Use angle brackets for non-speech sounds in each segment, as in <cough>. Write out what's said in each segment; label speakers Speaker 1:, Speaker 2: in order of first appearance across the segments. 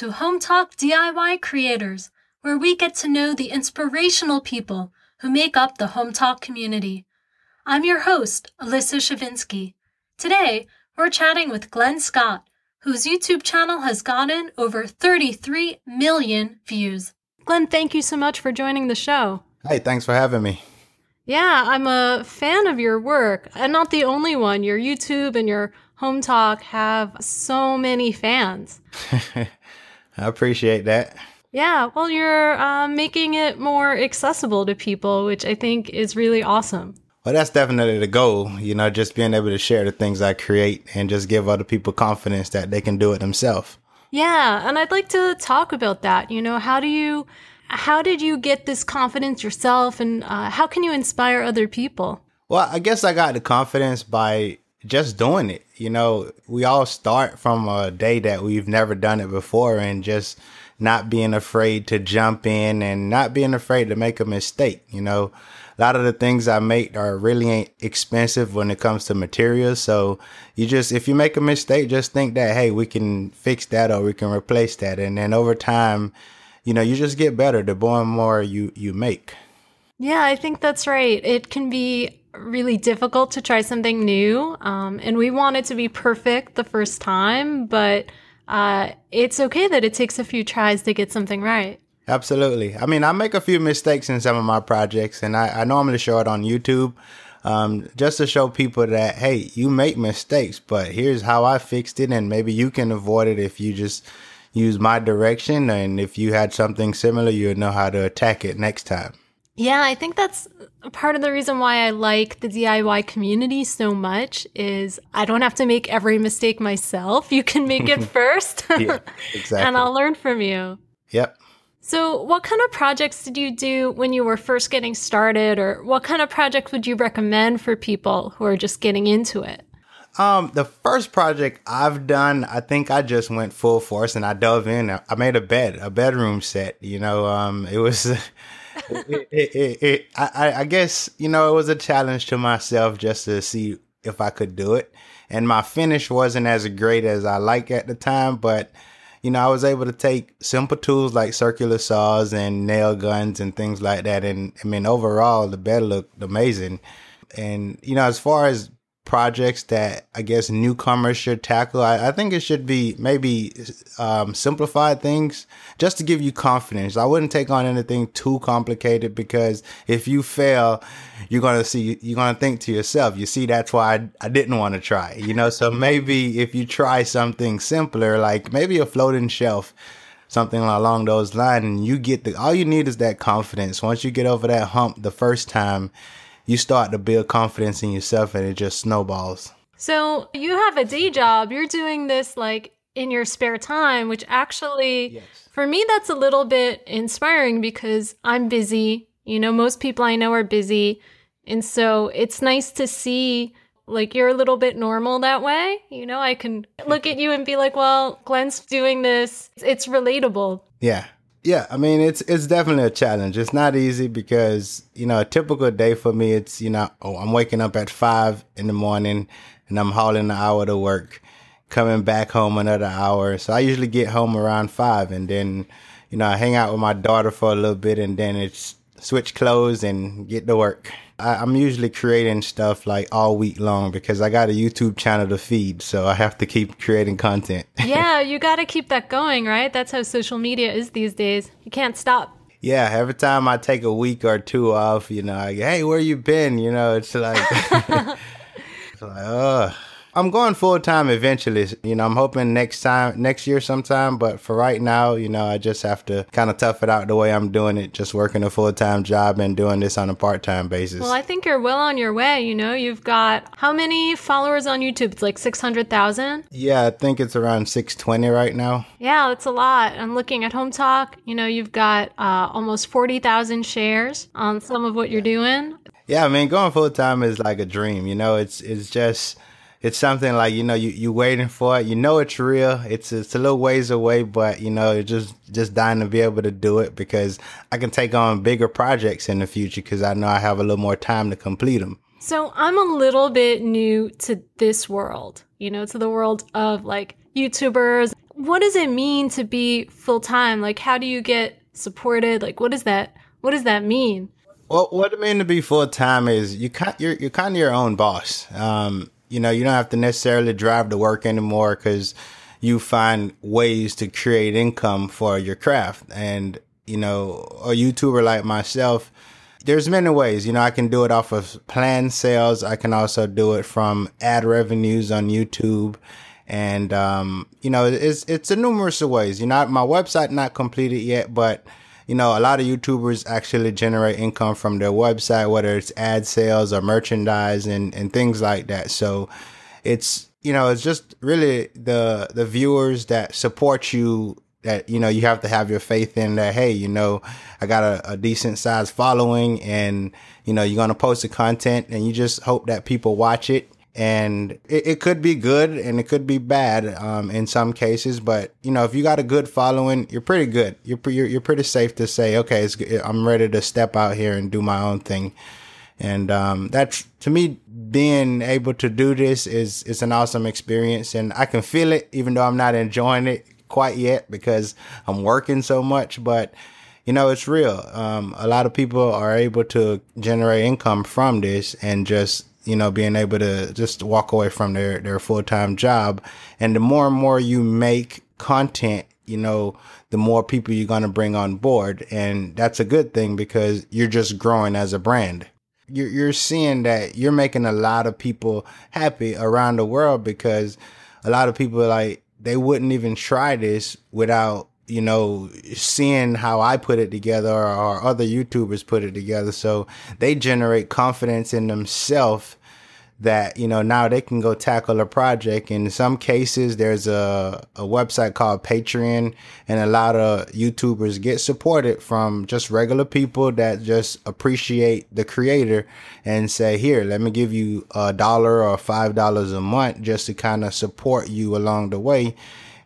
Speaker 1: to Hometalk DIY Creators, where we get to know the inspirational people who make up the Hometalk community. I'm your host, Elissa Shevinsky. Today, we're chatting with Glen Scott, whose YouTube channel has gotten over 33 million views. Glen, thank you so much for joining the show.
Speaker 2: Hey, thanks for having me.
Speaker 1: Yeah, I'm a fan of your work, and not the only one. Your YouTube and your Hometalk have so many fans. <laughs>
Speaker 2: I appreciate that.
Speaker 1: Yeah, well, you're uh, making it more accessible to people, which I think is really awesome.
Speaker 2: Well, that's definitely the goal, you know, just being able to share the things I create and just give other people confidence that they can do it themselves.
Speaker 1: Yeah, and I'd like to talk about that. You know, how do you how did you get this confidence yourself and uh, how can you inspire other people?
Speaker 2: Well, I guess I got the confidence by just doing it. You know, we all start from a day that we've never done it before and just not being afraid to jump in and not being afraid to make a mistake. You know, a lot of the things I make are really ain't expensive when it comes to materials. So you just, if you make a mistake, just think that, hey, we can fix that or we can replace that. And then over time, you know, you just get better the more and more you, you make.
Speaker 1: Yeah, I think that's right. It can be really difficult to try something new. Um, and we want it to be perfect the first time, but uh, it's okay that it takes a few tries to get something right.
Speaker 2: Absolutely. I mean, I make a few mistakes in some of my projects, and I, I normally show it on YouTube um, just to show people that, hey, you make mistakes, but here's how I fixed it, and maybe you can avoid it if you just use my direction. And if you had something similar, you would know how to attack it next time.
Speaker 1: Yeah, I think that's part of the reason why I like the DIY community so much is I don't have to make every mistake myself. You can make it <laughs> first. yeah, exactly. and I'll learn from you.
Speaker 2: Yep.
Speaker 1: So, what kind of projects did you do when you were first getting started or what kind of project would you recommend for people who are just getting into it?
Speaker 2: Um, the first project I've done, I think I just went full force and I dove in. I made a bed, a bedroom set. You know, um, it was <laughs> <laughs> it, it, it, I, I guess you know it was a challenge to myself just to see if I could do it, and my finish wasn't as great as I like at the time, but you know I was able to take simple tools like circular saws and nail guns and things like that, and I mean overall the bed looked amazing, and you know as far as projects that I guess newcomers should tackle. I, I think it should be maybe um, simplified things just to give you confidence. I wouldn't take on anything too complicated because if you fail, you're gonna see you're gonna think to yourself, you see, that's why I, I didn't want to try. You know, so maybe if you try something simpler, like maybe a floating shelf something along those lines and you get the all you need is that confidence once you get over that hump the first time you start to build confidence in yourself and it just snowballs.
Speaker 1: So you have a day job. You're doing this like in your spare time, which actually, yes. for me, that's a little bit inspiring because I'm busy. You know, most people I know are busy. And so it's nice to see like you're a little bit normal that way. You know, I can look at you and be like, well, Glen's doing this. It's relatable.
Speaker 2: Yeah. Yeah, I mean it's it's definitely a challenge. It's not easy because you know a typical day for me it's you know oh I'm waking up at five in the morning and I'm hauling an hour to work, coming back home another hour. So I usually get home around five and then you know I hang out with my daughter for a little bit and then it's switch clothes and get to work. I, am usually creating stuff like all week long because I got a YouTube channel to feed, so I have to keep creating content. <laughs>
Speaker 1: yeah, you got to keep that going, right? That's how social media is these days. You can't stop.
Speaker 2: Yeah, every time I take a week or two off, you know, I hey, where you been? You know, it's like, <laughs> it's like, oh. I'm going full time eventually. You know, I'm hoping next time, next year sometime. But for right now, you know, I just have to kind of tough it out the way I'm doing it, just working a full time job and doing this on a part time basis.
Speaker 1: Well, I think you're well on your way. You know, you've got how many followers on YouTube? It's like 600,000?
Speaker 2: Yeah, I think it's around 620 right now.
Speaker 1: Yeah, that's a lot. I'm looking at Hometalk. You know, you've got uh, almost 40,000 shares on some of what you're doing.
Speaker 2: Yeah, I mean, going full time is like a dream. You know, it's it's just it's something like you know you you waiting for it. You know it's real. It's it's a little ways away, but you know just just dying to be able to do it because I can take on bigger projects in the future because I know I have a little more time to complete them.
Speaker 1: So I'm a little bit new to this world, you know, to the world of like YouTubers. what does it mean to be full time? Like, how do you get supported? Like, what does that what does that mean?
Speaker 2: Well, what it means to be full time is you you're you're kind of your own boss. Um, you know, you don't have to necessarily drive to work anymore because you find ways to create income for your craft. And you know, a YouTuber like myself, there's many ways. You know, I can do it off of planned sales. I can also do it from ad revenues on YouTube. And, um, you know, it's, it's a numerous of ways. You know, my website not completed yet, but, you know, a lot of YouTubers actually generate income from their website, whether it's ad sales or merchandise and, and things like that. So it's, you know, it's just really the, the viewers that support you that you know you have to have your faith in that hey you know i got a, a decent size following and you know you're going to post the content and you just hope that people watch it and it, it could be good and it could be bad um, in some cases but you know if you got a good following you're pretty good you're, you're, you're pretty safe to say okay i'm ready to step out here and do my own thing and um, that's to me being able to do this is is an awesome experience and i can feel it even though i'm not enjoying it quite yet because I'm working so much, but you know, it's real. Um, a lot of people are able to generate income from this and just, you know, being able to just walk away from their, their full time job. And the more and more you make content, you know, the more people you're going to bring on board. And that's a good thing because you're just growing as a brand. You're, you're seeing that you're making a lot of people happy around the world because a lot of people like they wouldn't even try this without you know seeing how I put it together or other YouTubers put it together. So they generate confidence in themselves that you know now they can go tackle a project. In some cases there's a, a website called patreon and a lot of youtubers get supported from just regular people that just appreciate the creator and say here let me give you a dollar or five dollars a month just to kind of support you along the way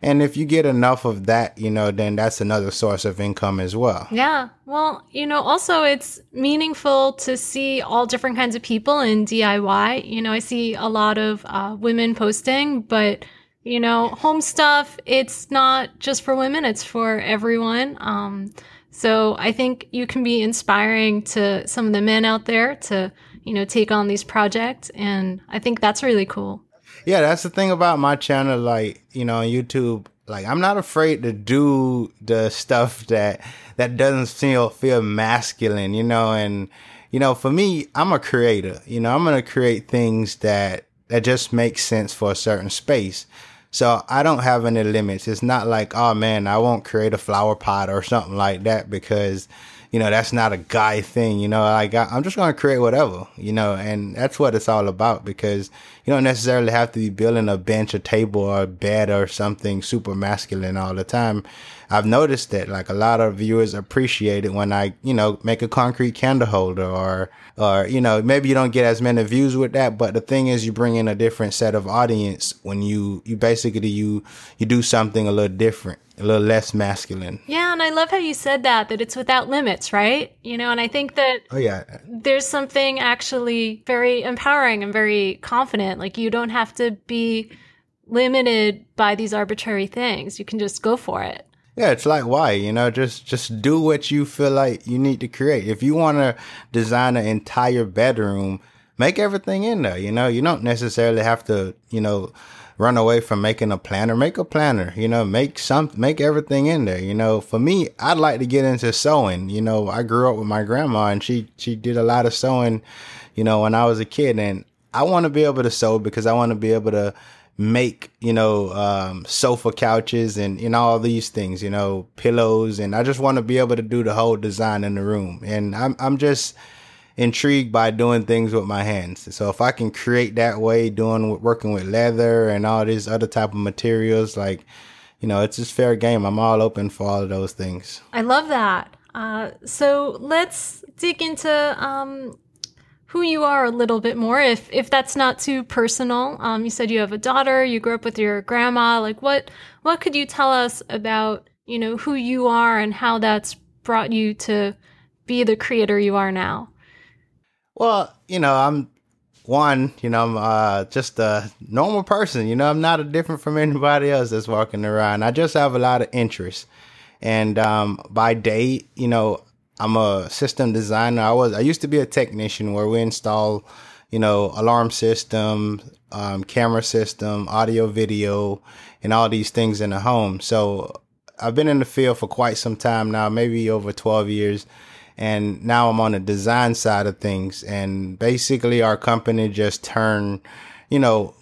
Speaker 2: and if you get enough of that, you know, then that's another source of income as well.
Speaker 1: Yeah. Well, you know, also it's meaningful to see all different kinds of people in DIY. You know, I see a lot of uh, women posting, but you know, home stuff, it's not just for women, it's for everyone. Um, so I think you can be inspiring to some of the men out there to, you know, take on these projects. And I think that's really cool
Speaker 2: yeah, that's the thing about my channel. Like, you know, YouTube, like I'm not afraid to do the stuff that that doesn't feel feel masculine, you know, and you know, for me, I'm a creator. You know, I'm gonna create things that that just make sense for a certain space. So I don't have any limits. It's not like, oh man, I won't create a flower pot or something like that because you know, that's not a guy thing, you know, like I, I'm just going to create whatever, you know, and that's what it's all about because you don't necessarily have to be building a bench, a table or a bed or something super masculine all the time. I've noticed that like a lot of viewers appreciate it when I, you know, make a concrete candle holder or, or, you know, maybe you don't get as many views with that, but the thing is you bring in a different set of audience when you, you basically, you, you do something a little different a little less masculine.
Speaker 1: Yeah, and I love how you said that that it's without limits, right? You know, and I think that
Speaker 2: Oh yeah.
Speaker 1: There's something actually very empowering and very confident. Like you don't have to be limited by these arbitrary things. You can just go for it.
Speaker 2: Yeah, it's like why, you know, just just do what you feel like you need to create. If you want to design an entire bedroom, make everything in there, you know. You don't necessarily have to, you know, run away from making a planner, make a planner, you know, make some, make everything in there. You know, for me, I'd like to get into sewing. You know, I grew up with my grandma and she, she did a lot of sewing, you know, when I was a kid and I want to be able to sew because I want to be able to make, you know, um, sofa couches and, know, all these things, you know, pillows. And I just want to be able to do the whole design in the room. And I'm, I'm just, intrigued by doing things with my hands. So if I can create that way, doing working with leather and all these other type of materials, like you know, it's just fair game. I'm all open for all of those things.
Speaker 1: I love that. Uh, so let's dig into um, who you are a little bit more, if if that's not too personal. Um, you said you have a daughter. You grew up with your grandma. Like what what could you tell us about you know who you are and how that's brought you to be the creator you are now?
Speaker 2: Well, you know, I'm one, you know, I'm uh, just a normal person. You know, I'm not a different from anybody else that's walking around. I just have a lot of interest. And um, by day, you know, I'm a system designer. I was I used to be a technician where we install, you know, alarm system, um, camera system, audio, video, and all these things in the home. So I've been in the field for quite some time now, maybe over 12 years. And now I'm on the design side of things. And basically our company just turned, you know,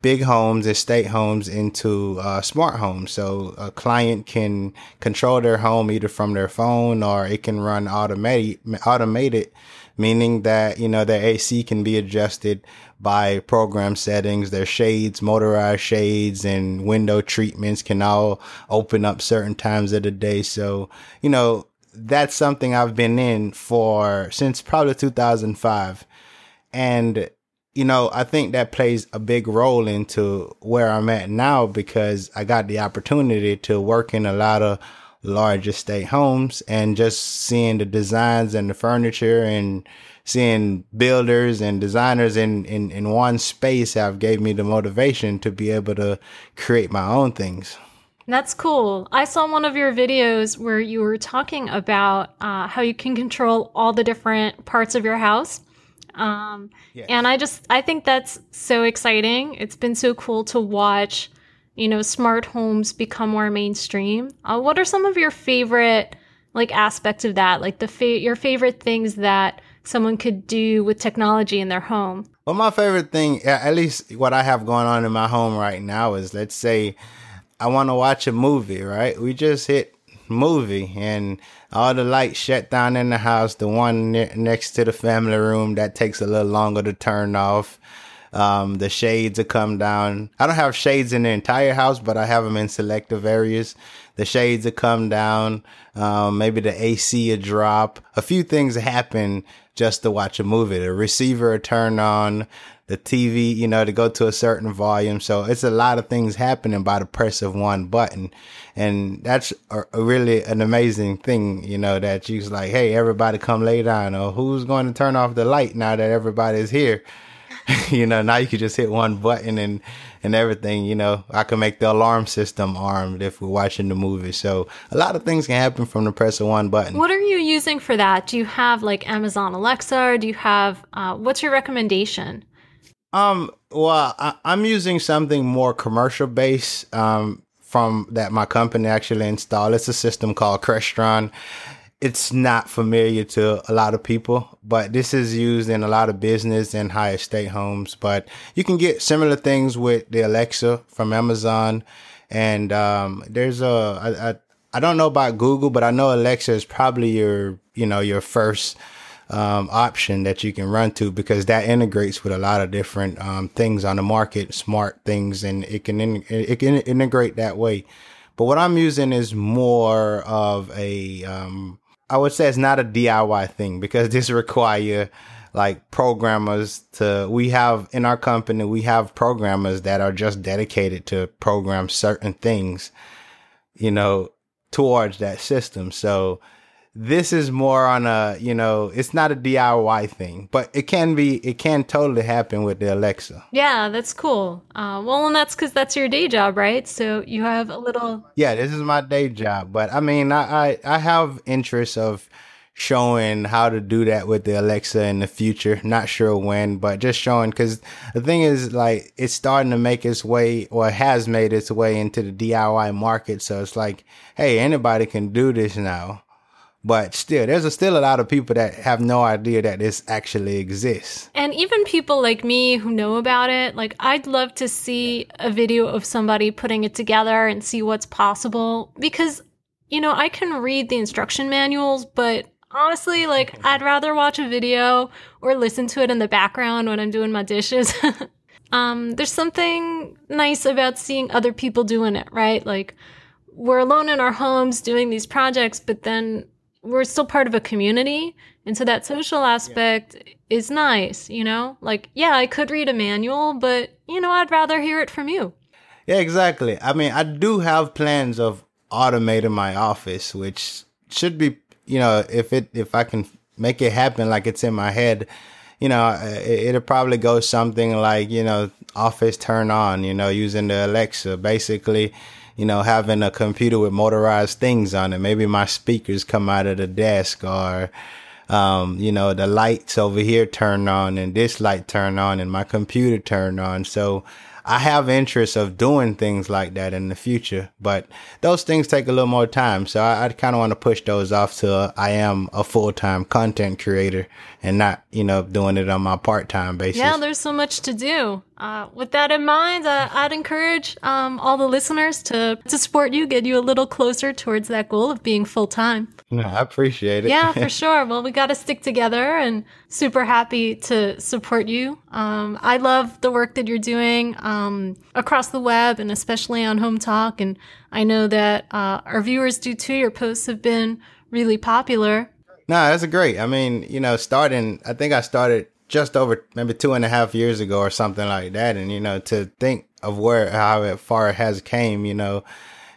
Speaker 2: big homes, estate homes into uh, smart homes. So a client can control their home either from their phone or it can run automated, automated, meaning that, you know, their AC can be adjusted by program settings. Their shades, motorized shades and window treatments can all open up certain times of the day. So, you know, that's something I've been in for since probably 2005. And you know, I think that plays a big role into where I'm at now because I got the opportunity to work in a lot of large estate homes and just seeing the designs and the furniture and seeing builders and designers in, in, in one space have gave me the motivation to be able to create my own things.
Speaker 1: That's cool. I saw one of your videos where you were talking about uh, how you can control all the different parts of your house um, yes. And I just, I think that's so exciting. It's been so cool to watch, you know, smart homes become more mainstream. Uh, what are some of your favorite, like, aspects of that? Like, the fa- your favorite things that someone could do with technology in their home?
Speaker 2: Well, my favorite thing, at least what I have going on in my home right now, is let's say I want to watch a movie, right? We just hit movie and all the lights shut down in the house. The one ne- next to the family room that takes a little longer to turn off. Um, the shades will come down. I don't have shades in the entire house, but I have them in selective areas. The shades will come down. Um, maybe the AC will drop. A few things happen just to watch a movie. The receiver turn on the TV, you know, to go to a certain volume. So it's a lot of things happening by the press of one button. And that's a, a really an amazing thing, you know, that you's like, Hey, everybody come lay down or who's going to turn off the light now that everybody's here? <laughs> you know, now you can just hit one button and, and everything, you know, I can make the alarm system armed if we're watching the movie. So a lot of things can happen from the press of one button.
Speaker 1: What are you using for that? Do you have like Amazon Alexa do you have, uh, what's your recommendation?
Speaker 2: Um, well, I, am using something more commercial based, um, from that my company actually installed. It's a system called Crestron. It's not familiar to a lot of people, but this is used in a lot of business and high estate homes. But you can get similar things with the Alexa from Amazon. And, um, there's a, I, I, I don't know about Google, but I know Alexa is probably your, you know, your first, um, option that you can run to because that integrates with a lot of different um, things on the market, smart things, and it can in, it can integrate that way. But what I'm using is more of a um, I would say it's not a DIY thing because <laughs> this require like programmers to we have in our company we have programmers that are just dedicated to program certain things you know towards that system so this is more on a you know it's not a diy thing but it can be it can totally happen with the alexa.
Speaker 1: Yeah that's cool. Uh, well and that's because that's your day job right? So you have a little
Speaker 2: yeah this is my day job but i mean i i, I have interest of showing how to do that with the alexa in the future. <laughs> Not sure when but just showing because the thing is like it's starting to make its way or has made its way into the diy market. So it's like hey anybody can do this now but still, there's a, still a lot of people that have no idea that this actually exists.
Speaker 1: And even people like me who know about it, like I'd love to see a video of somebody putting it together and see what's possible because, you know, I can read the instruction manuals, but honestly, like I'd rather watch a video or listen to it in the background when I'm doing my dishes. <laughs> um, there's something nice about seeing other people doing it, right? Like we're alone in our homes doing these projects, but then we're still part of a community. And so that social aspect yeah. is nice, you know? Like, yeah, I could read a manual, but, you know, I'd rather hear it from you.
Speaker 2: Yeah, exactly. I mean, I do have plans of automating my office, which should be, you know, if it, if I can make it happen like it's in my head, you know, it, it'll probably go something like, you know, office turn on, you know, using the Alexa, basically, you know, having a computer with motorized things on it. Maybe my speakers come out of the desk or, um, you know, the lights over here turn on and this light turn on and my computer turn on. So I have interest of doing things like that in the future, but those things take a little more time. So I, I kind of want to push those off till I am a full time content creator and not, you know, doing it on my part time basis.
Speaker 1: Yeah, there's so much to do. Uh, with that in mind, uh, I'd encourage um, all the listeners to to support you, get you a little closer towards that goal of being full time.
Speaker 2: No, I appreciate it.
Speaker 1: Yeah, for <laughs> sure. Well, we got to stick together and super happy to support you. Um, I love the work that you're doing um, across the web and especially on Hometalk. And I know that uh, our viewers do too. Your posts have been really popular.
Speaker 2: No, that's great. I mean, you know, starting, I think I started just over maybe two and a half years ago or something like that. And, you know, to think of where, how far it has came, you know,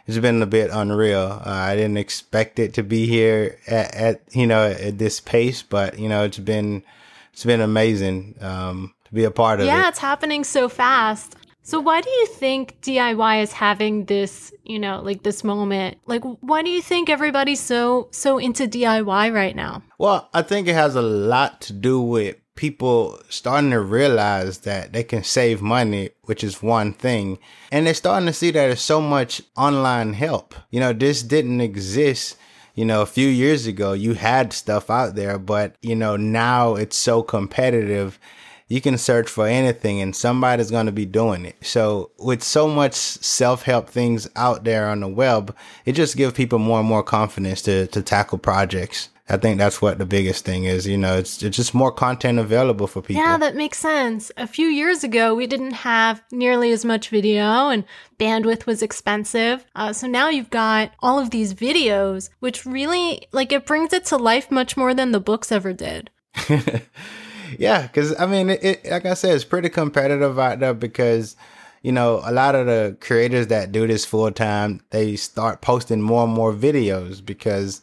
Speaker 2: it's been a bit unreal. Uh, I didn't expect it to be here at, at, you know at this pace, but you know it's been it's been amazing um, to be a part of
Speaker 1: yeah,
Speaker 2: it.
Speaker 1: Yeah, it's happening so fast. So why do you think DIY is having this, you know, like this moment? Like why do you think everybody's so so into DIY right now?
Speaker 2: Well, I think it has a lot to do with people starting to realize that they can save money, which is one thing. And they're starting to see that there's so much online help. You know, this didn't exist. You know, a few years ago, you had stuff out there, but you know, now it's so competitive. You can search for anything and somebody's going to be doing it. So with so much self-help things out there on the web, it just gives people more and more confidence to, to tackle projects. I think that's what the biggest thing is. You know, it's, it's just more content available for people.
Speaker 1: Yeah, that makes sense. A few years ago, we didn't have nearly as much video and bandwidth was expensive. Uh, so now you've got all of these videos, which really, like, it brings it to life much more than the books ever did. <laughs>
Speaker 2: yeah, because I mean, it, it, like I said, it's pretty competitive out there because you know, a lot of the creators that do this full time, they start posting more and more videos because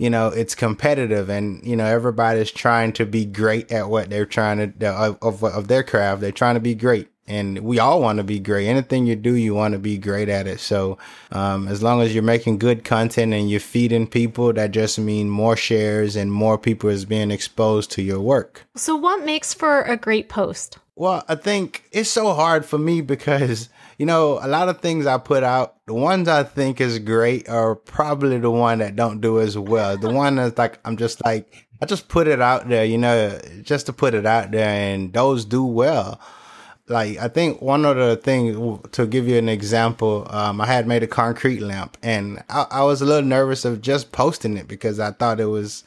Speaker 2: you know, it's competitive and, you know, everybody's trying to be great at what they're trying to, of, of, of their craft. They're trying to be great and we all want to be great. Anything you do, you want to be great at it. So, um, as long as you're making good content and you're feeding people, that just mean more shares and more people is being exposed to your work.
Speaker 1: So, what makes for a great post?
Speaker 2: Well, I think it's so hard for me because you know, a lot of things I put out, the ones I think is great are probably the one that don't do as well. The one that's like, I'm just like, I just put it out there, you know, just to put it out there and those do well. Like, I think one of the things to give you an example, um, I had made a concrete lamp and I, I was a little nervous of just posting it because I thought it was,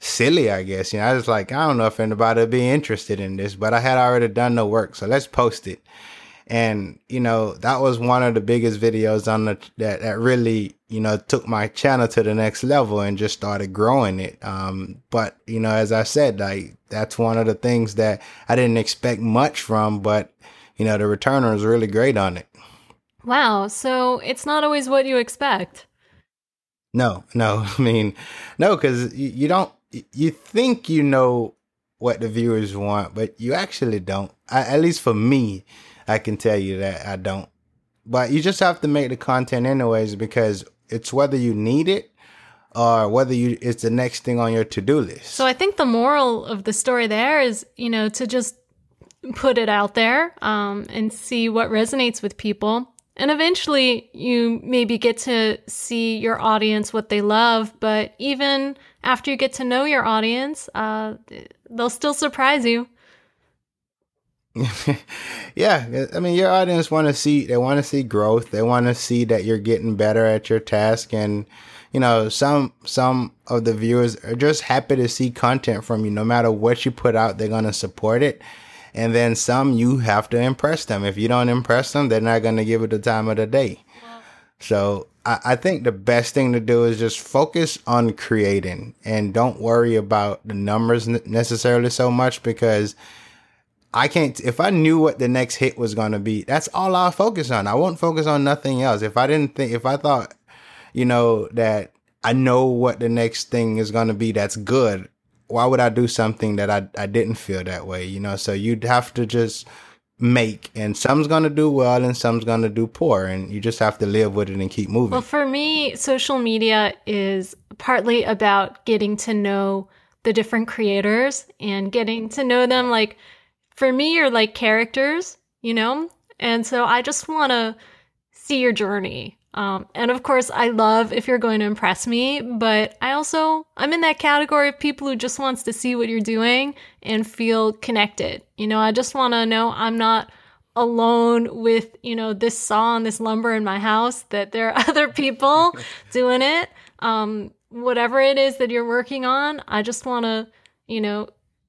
Speaker 2: silly, I guess. You know, I was like, I don't know if anybody would be interested in this, but I had already done the work, so let's post it. And you know that was one of the biggest videos on the that, that really you know took my channel to the next level and just started growing it. Um but you know as i said like that's one of the things that i didn't expect much from but you know the returner was really great on it.
Speaker 1: Wow so it's not always what you expect.
Speaker 2: No no <laughs> i mean no because you, you don't you think you know what the viewers want but you actually don't I, at least for me I can tell you that I don't. But you just have to make the content anyways because it's whether you need it or whether you it's the next thing on your to-do list.
Speaker 1: So I think the moral of the story there is, you know, to just put it out there um, and see what resonates with people. And eventually you maybe get to see your audience what they love, but even after you get to know your audience, uh, they'll still surprise you. <laughs>
Speaker 2: yeah, I mean, your audience want to see they want to see growth. They want to see that you're getting better at your task, and you know, some some of the viewers are just happy to see content from you. No matter what you put out, they're gonna support it. And then some, you have to impress them. If you don't impress them, they're not gonna give it the time of the day. So I, I think the best thing to do is just focus on creating and don't worry about the numbers necessarily so much because I can't, if I knew what the next hit was going to be, that's all I'll focus on. I won't focus on nothing else. If I didn't think, if I thought, you know, that I know what the next thing is going to be that's good, why would I do something that I, I didn't feel that way? You know, so you'd have to just make and some's going to do well and some's going to do poor and you just have to live with it and keep moving.
Speaker 1: Well, for me, social media is partly about getting to know the different creators and getting to know them like for me you're like characters, you know? And so I just want to see your journey. Um, and of course, I love if you're going to impress me, but I also, I'm in that category of people who just wants to see what you're doing and feel connected. You know, I just want to know I'm not alone with, you know, this saw and this lumber in my house, that there are <laughs> other people <laughs> doing it. Um, whatever it is that you're working on, I just want to, you know,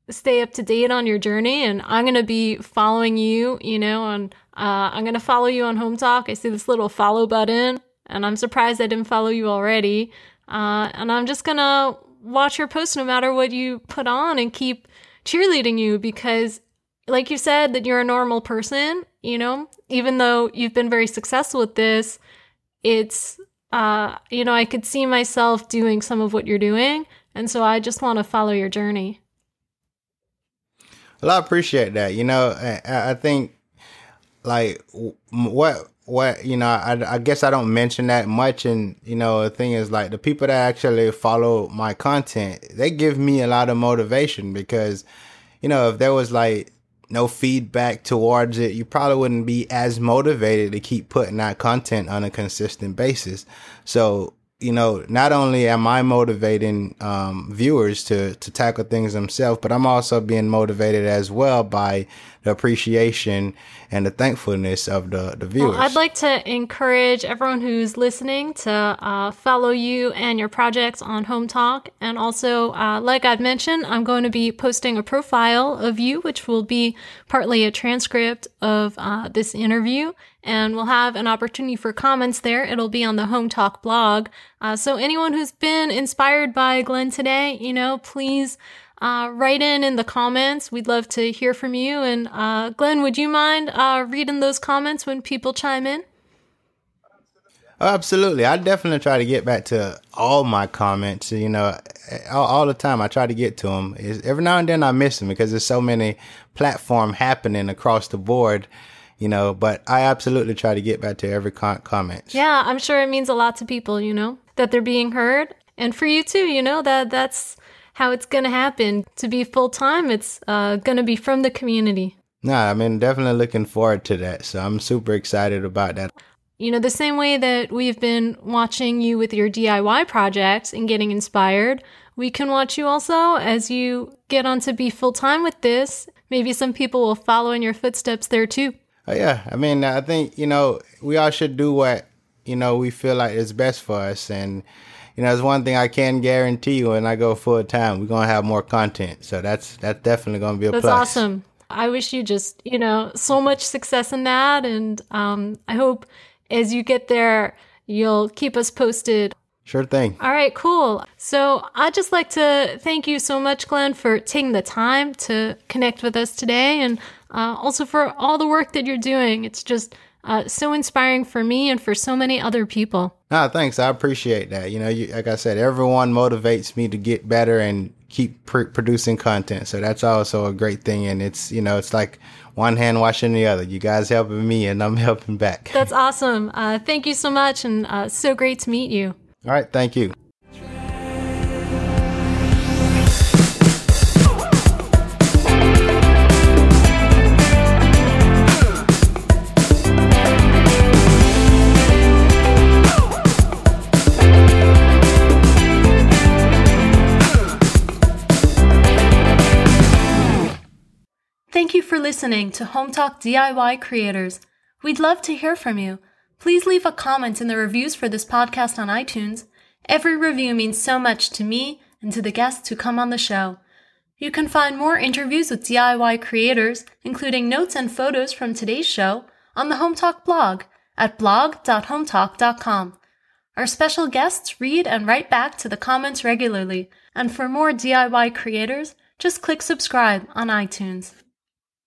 Speaker 1: stay up to date on your journey and I'm going to be following you, you know, and uh, I'm going to follow you on Hometalk. I see this little follow button and I'm surprised I didn't follow you already. Uh, and I'm just going to watch your posts no matter what you put on and keep cheerleading you because like you said that you're a normal person, you know, even though you've been very successful with this, it's uh, you know, I could see myself doing some of what you're doing. And so I just want to follow your journey.
Speaker 2: Well, I appreciate that. You know, I, I think like what what you know I, I guess i don't mention that much and you know the thing is like the people that actually follow my content they give me a lot of motivation because you know if there was like no feedback towards it, you probably wouldn't be as motivated to keep putting out content on a consistent basis. So, you know, not only am I motivating um, viewers to to tackle things themselves, but I'm also being motivated as well by the appreciation and the thankfulness of the, the viewers.
Speaker 1: Well, I'd like to encourage everyone who's listening to uh, follow you and your projects on Hometalk. And also, uh, like I've mentioned, I'm going to be posting a profile of you, which will be partly a transcript of uh, this interview. And we'll have an opportunity for comments there. It'll be on the Hometalk blog. Uh, so anyone who's been inspired by Glen today, you know, please uh, write in in the comments. We'd love to hear from you. And uh, Glen, would you mind uh, reading those comments when people chime in?
Speaker 2: Oh, absolutely. I definitely try to get back to all my comments. You know, all, all the time I try to get to them. It's, every now and then I miss them because there's so many platform happening across the board. You know, but I absolutely try to get back to every con- comment.
Speaker 1: Yeah, I'm sure it means a lot to people. You know that they're being heard, and for you too. You know that that's how it's going to happen. To be full time, it's uh, going to be from the community.
Speaker 2: Nah, I mean, definitely looking forward to that. So I'm super excited about that.
Speaker 1: You know, the same way that we've been watching you with your DIY projects and getting inspired, we can watch you also as you get on to be full time with this. Maybe some people will follow in your footsteps there too.
Speaker 2: Oh, yeah. I mean, I think, you know, we all should do what, you know, we feel like is best for us. And, you know, there's one thing I can guarantee you when I go full time, we're gonna have more content. So that's that's definitely gonna be a
Speaker 1: that's
Speaker 2: plus.
Speaker 1: awesome. I wish you just, you know, so much success in that, and um, I hope as you get there, you'll keep us posted.
Speaker 2: Sure thing.
Speaker 1: All right, cool. So I'd just like to thank you so much, Glen, for taking the time to connect with us today, and uh, also for all the work that you're doing. It's just uh, so inspiring for me and for so many other people.
Speaker 2: Ah, thanks. I appreciate that. You know, you, like I said, everyone motivates me to get better and keep pr- producing content. So that's also a great thing. And it's, you know, it's like one hand washing the other. You guys helping me and I'm <laughs> helping back.
Speaker 1: That's awesome. Uh, thank you so much. And uh, so great to meet you.
Speaker 2: All right. Thank you.
Speaker 1: Listening to Hometalk DIY Creators. We'd love to hear from you. Please leave a comment in the reviews for this podcast on iTunes. Every review means so much to me and to the guests who come on the show. You can find more interviews with DIY creators, including notes and photos from today's show, on the Hometalk blog at blog.hometalk.com. Our special guests read and write back to the comments regularly, and for more DIY creators, just click subscribe on iTunes.